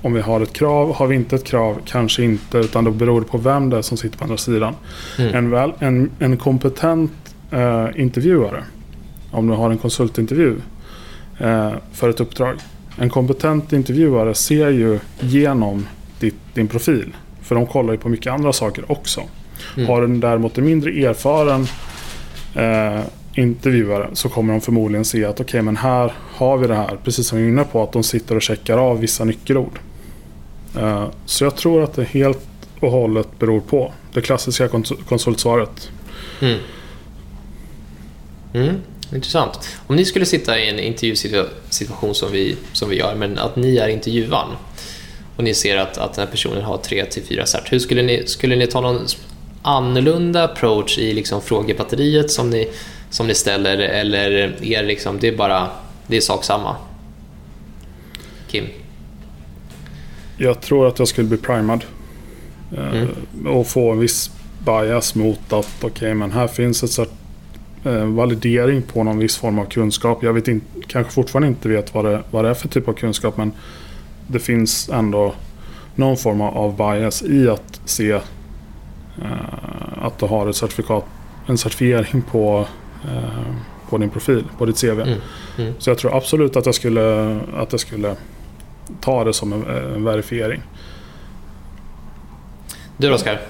om vi har ett krav. Har vi inte ett krav? Kanske inte. Utan då beror det på vem det är som sitter på andra sidan. Mm. En, väl, en, en kompetent eh, intervjuare. Om du har en konsultintervju eh, för ett uppdrag. En kompetent intervjuare ser ju genom ditt, din profil. För de kollar ju på mycket andra saker också. Mm. Har du däremot en mindre erfaren eh, intervjuare så kommer de förmodligen se att okej okay, men här har vi det här. Precis som vi är inne på att de sitter och checkar av vissa nyckelord. Eh, så jag tror att det helt och hållet beror på det klassiska konsultsvaret. Mm. Mm, intressant. Om ni skulle sitta i en intervjusituation som vi, som vi gör, men att ni är intervjuaren och ni ser att, att den här personen har tre till fyra cert. Hur skulle ni, skulle ni ta någon annorlunda approach i liksom frågebatteriet som ni, som ni ställer eller är det, liksom, det är bara det är sak samma? Kim? Jag tror att jag skulle bli primad. Eh, mm. Och få en viss bias mot att okej okay, men här finns ett sätt eh, validering på någon viss form av kunskap. Jag vet inte, kanske fortfarande inte vet vad det, vad det är för typ av kunskap men det finns ändå någon form av bias i att se Eh, att du har ett certifikat, en certifiering på, på din profil, på ditt CV. Mm. Mm. Så jag tror absolut att jag skulle, att jag skulle ta det som en, en verifiering. Du Oskar?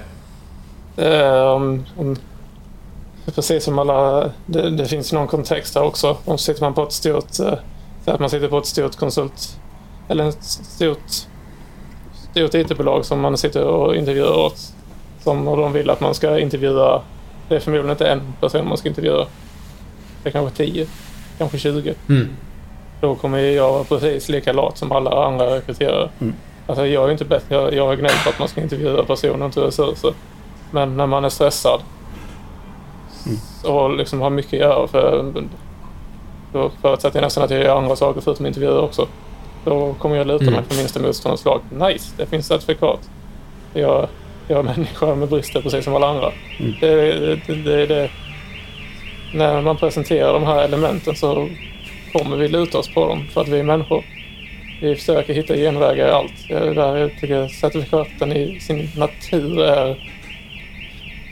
Um, um, precis som alla, det, det, finns någon kontext här också. Om sitter man på ett stort, uh, att man sitter på ett stort konsult eller ett stort, stort IT-bolag som man sitter och intervjuar åt som de vill att man ska intervjua. Det är förmodligen inte en person man ska intervjua. Det är kanske 10, kanske 20. Mm. Då kommer jag vara precis lika lat som alla andra rekryterare. Mm. Alltså jag är inte bättre. Jag, jag har gnällt på att man ska intervjua personer, inte resurser. Men när man är stressad mm. och liksom har mycket att göra för då förutsätter jag nästan att jag gör andra saker förutom intervjuer också. Då kommer jag luta mig mm. på minsta motståndets lag. Nice, det finns certifikat. Jag jag är människa med brister precis som alla andra. Mm. Det, det, det, det, när man presenterar de här elementen så kommer vi luta oss på dem för att vi är människor. Vi försöker hitta genvägar i allt. Där jag tycker certifikaten i sin natur är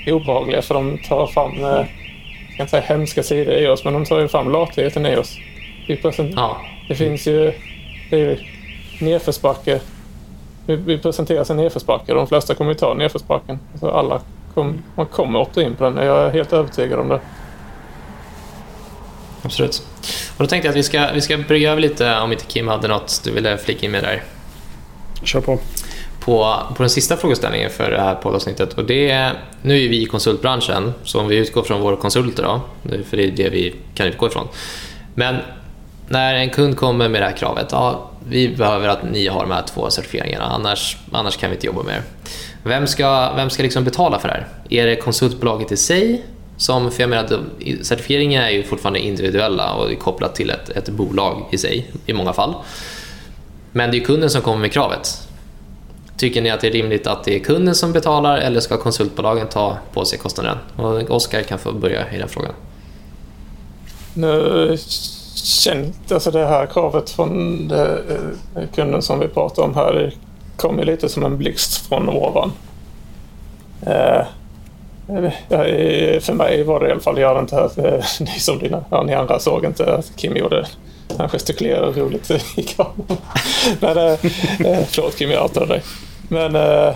obehagliga för de tar fram, eh, jag ska inte säga hemska sidor i oss, men de tar ju fram latheten i oss. Vi ja. Det finns ju det är nedförsbacke vi, vi presenteras en nedförsbacke och de flesta kommer ju ta nedförsbacken. Alltså alla kom, man kommer opta in på den. Jag är helt övertygad om det. Absolut. Och då tänkte jag att vi ska, vi ska brygga över lite om inte Kim hade något du ville flika in med där. Kör på. På, på den sista frågeställningen för det här poddavsnittet. Och det är, nu är vi i konsultbranschen, så om vi utgår från våra konsulter då, för det är det vi kan utgå ifrån. Men när en kund kommer med det här kravet, ja, vi behöver att ni har de här två certifieringarna, annars, annars kan vi inte jobba med er. Vem ska, vem ska liksom betala för det här? Är det konsultbolaget i sig? Som, för jag menar att certifieringar är ju fortfarande individuella och är kopplat till ett, ett bolag i sig i många fall. Men det är kunden som kommer med kravet. Tycker ni att det är rimligt att det är kunden som betalar eller ska konsultbolagen ta på sig kostnaden? Och Oskar kan få börja i den frågan känt, alltså det här kravet från det, eh, kunden som vi pratar om här, det kom ju lite som en blixt från ovan. Eh, eh för mig var det i alla fall, jag hade inte hört, eh, ni som dina, ja, ni andra såg inte att Kim gjorde han gestikulerade roligt i kameran. Men, eh, förlåt Kim, jag outade dig. Men eh,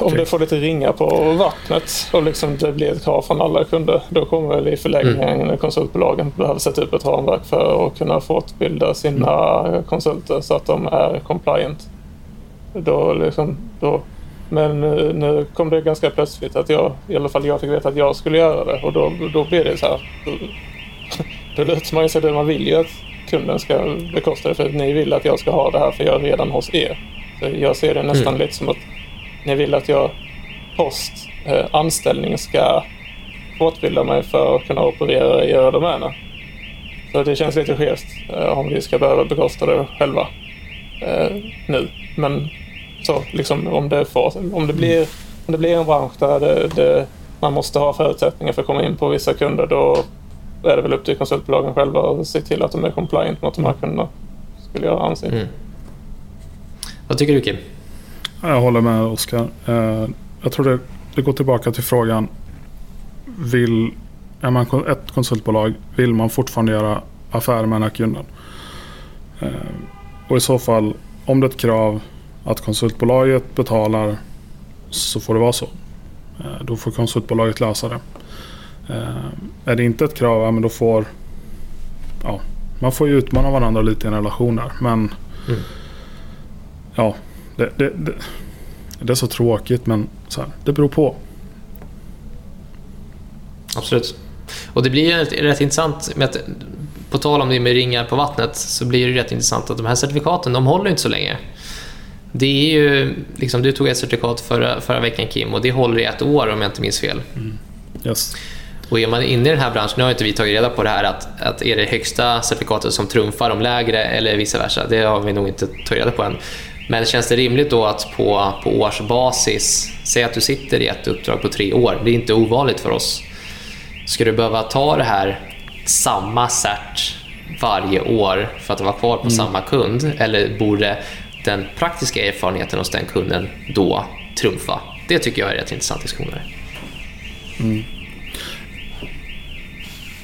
om det får lite ringa på vattnet och liksom det blir ett krav från alla kunder, då kommer väl i förlängningen mm. konsultbolagen behöva sätta upp ett ramverk för att kunna fortbilda sina mm. konsulter så att de är compliant. Då liksom, då, men nu kom det ganska plötsligt att jag, i alla fall jag fick veta att jag skulle göra det och då, då blir det så här. Då, lutar man sig det man vill ju att kunden ska bekosta det för att ni vill att jag ska ha det här för jag är redan hos er. Så jag ser det nästan mm. lite som att ni vill att jag post eh, anställning ska fortbilda mig för att kunna operera i era domäner. Så det känns lite skevt eh, om vi ska behöva bekosta det själva eh, nu. Men så liksom om det, får, om det, blir, om det blir en bransch där det, det, man måste ha förutsättningar för att komma in på vissa kunder då är det väl upp till konsultbolagen själva att se till att de är compliant mot de här kunderna. Skulle jag anse. Mm. Vad tycker du Kim? Jag håller med Oskar. Eh, jag tror det, det går tillbaka till frågan. Vill, är man ett konsultbolag, vill man fortfarande göra affärer med den här kunden? Eh, och i så fall, om det är ett krav att konsultbolaget betalar så får det vara så. Eh, då får konsultbolaget lösa det. Är det inte ett krav, men då får... Ja, man får ju utmana varandra lite i en relation där. Men... Mm. Ja, det, det, det, det, är så tråkigt men så här, det beror på. Absolut. Och det blir ju rätt intressant med att på tal om det med ringar på vattnet så blir det rätt intressant att de här certifikaten de håller inte så länge. Det är ju, liksom, du tog ett certifikat förra, förra veckan Kim och det håller i ett år om jag inte minns fel. Mm. Yes. Och är man inne i den här branschen, nu har inte vi tagit reda på det här, att, att är det högsta certifikatet som trumfar de lägre eller vice versa? Det har vi nog inte tagit reda på än. Men känns det rimligt då att på, på årsbasis, säg att du sitter i ett uppdrag på tre år, det är inte ovanligt för oss. Ska du behöva ta det här samma cert varje år för att vara kvar på mm. samma kund? Eller borde den praktiska erfarenheten hos den kunden då trumfa? Det tycker jag är rätt intressant diskussioner. Mm.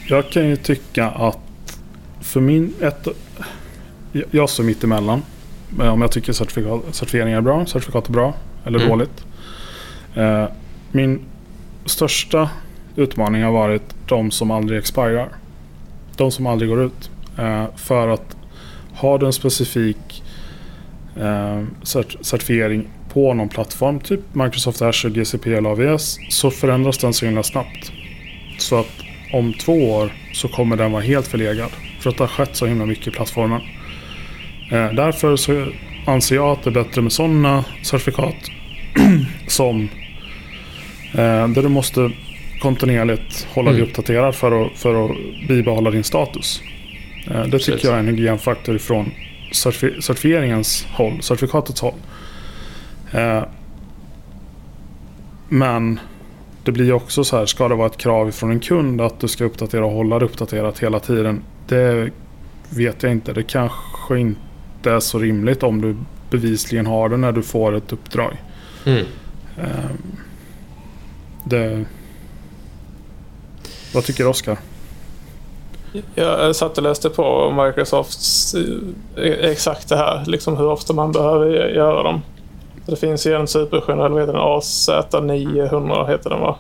Jag kan ju tycka att för min... Ett, jag står mitt emellan. Om jag tycker certifikat, certifiering är bra, certifikat är bra eller mm. dåligt. Eh, min största utmaning har varit de som aldrig expirar. De som aldrig går ut. Eh, för att har du en specifik eh, certifiering på någon plattform, typ Microsoft Azure, GCP eller AVS, så förändras den så himla snabbt. Så att om två år så kommer den vara helt förlegad. För att det har skett så himla mycket i plattformen. Eh, därför så anser jag att det är bättre med sådana certifikat som eh, där du måste kontinuerligt hålla dig mm. uppdaterad för att, för att bibehålla din status. Eh, det tycker jag är en hygienfaktor ifrån certifi certifieringens håll, certifikatets håll. Men det blir också så här, ska det vara ett krav från en kund att du ska uppdatera och hålla det uppdaterat hela tiden? Det vet jag inte. Det kanske inte är så rimligt om du bevisligen har det när du får ett uppdrag. Mm. Ehm, det... Vad tycker Oskar? Jag satt och läste på Microsofts eh, exakt det här, liksom hur ofta man behöver göra dem. Det finns ju en supergenerell, vad heter den? AZ900 heter den va?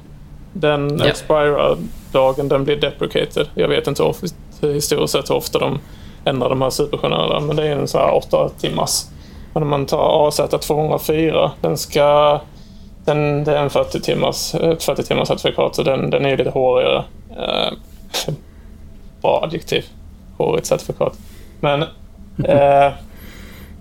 Den yeah. expirar dagen den blir deprecated. Jag vet inte historiskt sett hur ofta de ändrar de här supergenerella, men det är en så här 8 timmars. Men om man tar AZ204, den ska... Den, det är en 40 timmars, 40 timmars certifikat, så den, den är lite hårigare. Eh, bra adjektiv. Hårigt certifikat. Men... Eh,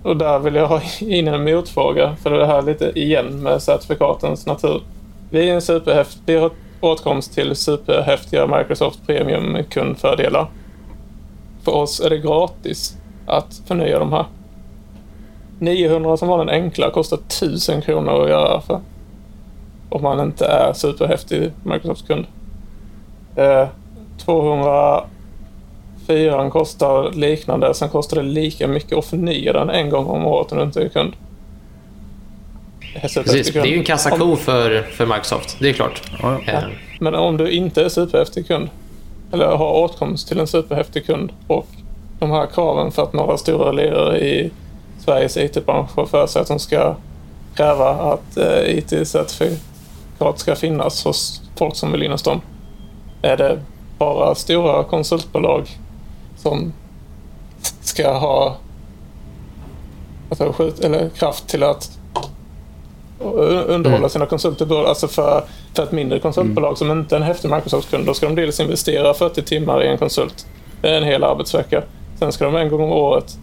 och där vill jag ha in en motfråga, för det här lite igen med certifikatens natur. Vi är en superhäftig, vi har åtkomst till superhäftiga Microsoft Premium-kundfördelar. För oss är det gratis att förnya de här. 900 som var den enkla kostar 1000 kronor att göra för. Om man inte är superhäftig Microsoft-kund. Eh, 204 kostar liknande. Sen kostar det lika mycket att förnya den en gång om året om du inte är kund. Precis, det är ju en kassako för, för Microsoft. Det är klart. Ja, Eh, Men om du inte är superhäftig kund eller har åtkomst till en superhäftig kund och de här kraven för att några stora ledare i Sveriges IT-bransch har för sig att de ska kräva att eh, IT-certifikat ska finnas hos folk som vill in hos dem. Är det bara stora konsultbolag som ska ha alltså, skjut, eller kraft till att underhålla Mm. sina konsulter. Alltså för, för ett mindre konsultbolag som inte är en häftig Microsoft-kund, då ska de dels investera 40 timmar i en konsult. En hel arbetsvecka. Sen ska de en gång om året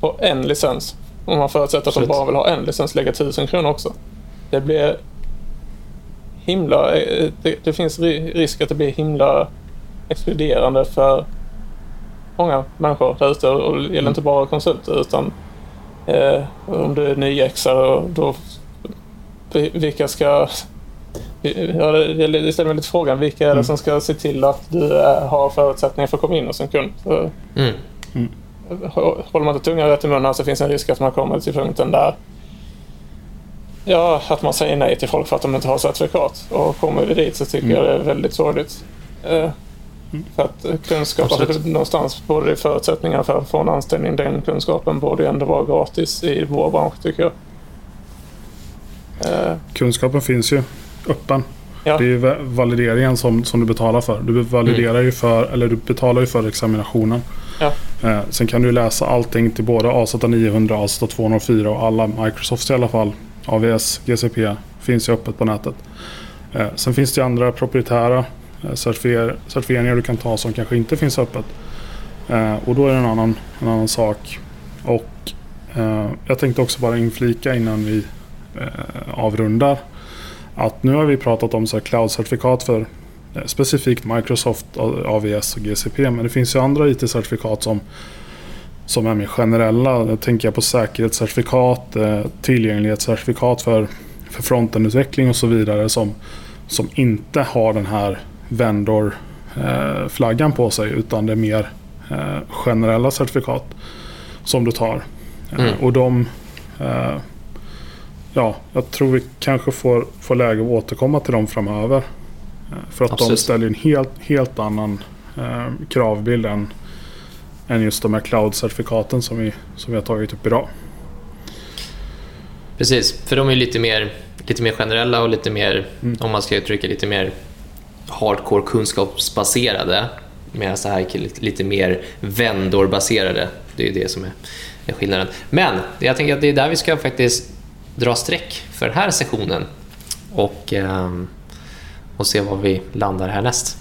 på en licens. Om man förutsätter att de bara vill ha en licens, lägga 1000 kronor också. Det blir himla... eh, Det, det finns ri- risk att det blir himla exkluderande för många människor där ute. Och det gäller inte bara konsulter utan eh, om du är nyexare och då vilka ska... Ja, det, det det ställer mig lite frågan. Vilka är det Mm. som ska se till att du har förutsättningar för att komma in hos en kund? Så, mm. Håller man inte tungan rätt i munnen så finns det en risk att man kommer till punkten där Ja, att man säger nej till folk för att de inte har certifikat. Och kommer vi dit så tycker Mm. jag det är väldigt sorgligt. Eh, För att kunskap, alltså, någonstans borde det förutsättningar för att få en anställning. Den kunskapen borde ju ändå vara gratis i vår bransch tycker jag. Eh, Kunskapen finns ju öppen. Ja. Det är ju va- valideringen som, som du betalar för. Du validerar ju för, eller du betalar ju för examinationen. Ja. Eh, sen kan du läsa allting till både AZ 900, AZ 204 och alla Microsofts i alla fall. AVS, GCP finns ju öppet på nätet. Eh, sen finns det ju andra proprietära eh, certifier- certifieringar du kan ta som kanske inte finns öppet. Eh, och då är det en annan, en annan sak. Och jag tänkte också bara inflika innan vi avrundar. Att nu har vi pratat om så här cloud-certifikat för eh, specifikt Microsoft, A- AVS och GCP. Men det finns ju andra IT-certifikat som, som är mer generella. Jag tänker på säkerhetscertifikat, eh, tillgänglighetscertifikat för, för frontend-utveckling och så vidare. Som, som inte har den här vendor-flaggan på sig. Utan det är mer eh, generella certifikat som du tar. Eh, Mm. Och de eh, ja, jag tror vi kanske får, får läge att återkomma till dem framöver. Eh, För att de Absolut. ställer en helt, helt annan eh, kravbild än, än just de här cloud-certifikaten som vi, som vi har tagit upp idag. Precis, för de är lite mer, lite mer generella och lite mer, Mm. om man ska uttrycka lite mer hardcore kunskapsbaserade. Medan det här är lite, lite mer vendorbaserade. Det är ju det som är, är skillnaden. Men jag tänker att det är där vi ska faktiskt dra streck för den här sessionen och, ehm, och se var vi landar härnäst.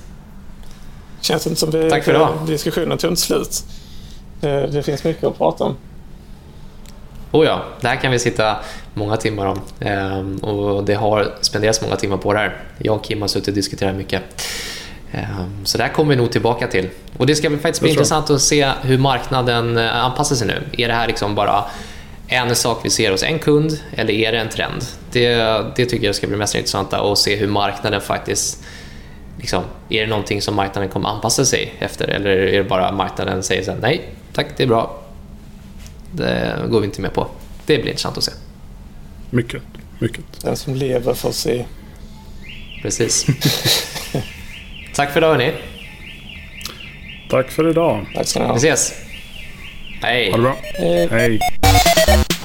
Känns inte som vi, Tack för idag. diskussionen tog inte slut. Eh, Det finns mycket att prata om. Oh ja, det här kan vi sitta många timmar om. Ehm, och det har spenderats många timmar på det här. Jag och Kim har suttit och diskuterat mycket. Ehm, så det här kommer vi nog tillbaka till. Och det ska faktiskt bli intressant att se hur marknaden eh, anpassar sig nu. Är det här liksom bara en sak vi ser hos en kund eller är det en trend? Det, det tycker jag ska bli mest intressanta att se hur marknaden faktiskt Liksom, är det någonting som marknaden kommer anpassa sig efter eller är det bara marknaden säger så här, nej tack det är bra det går vi inte med på. Det blir intressant att se. Mycket, mycket. Den som lever får se. Precis. Tack för idag hörni. Tack för idag. Tack ska ni ha. Vi ses. Hej. Ha det bra. Hej. Hej. you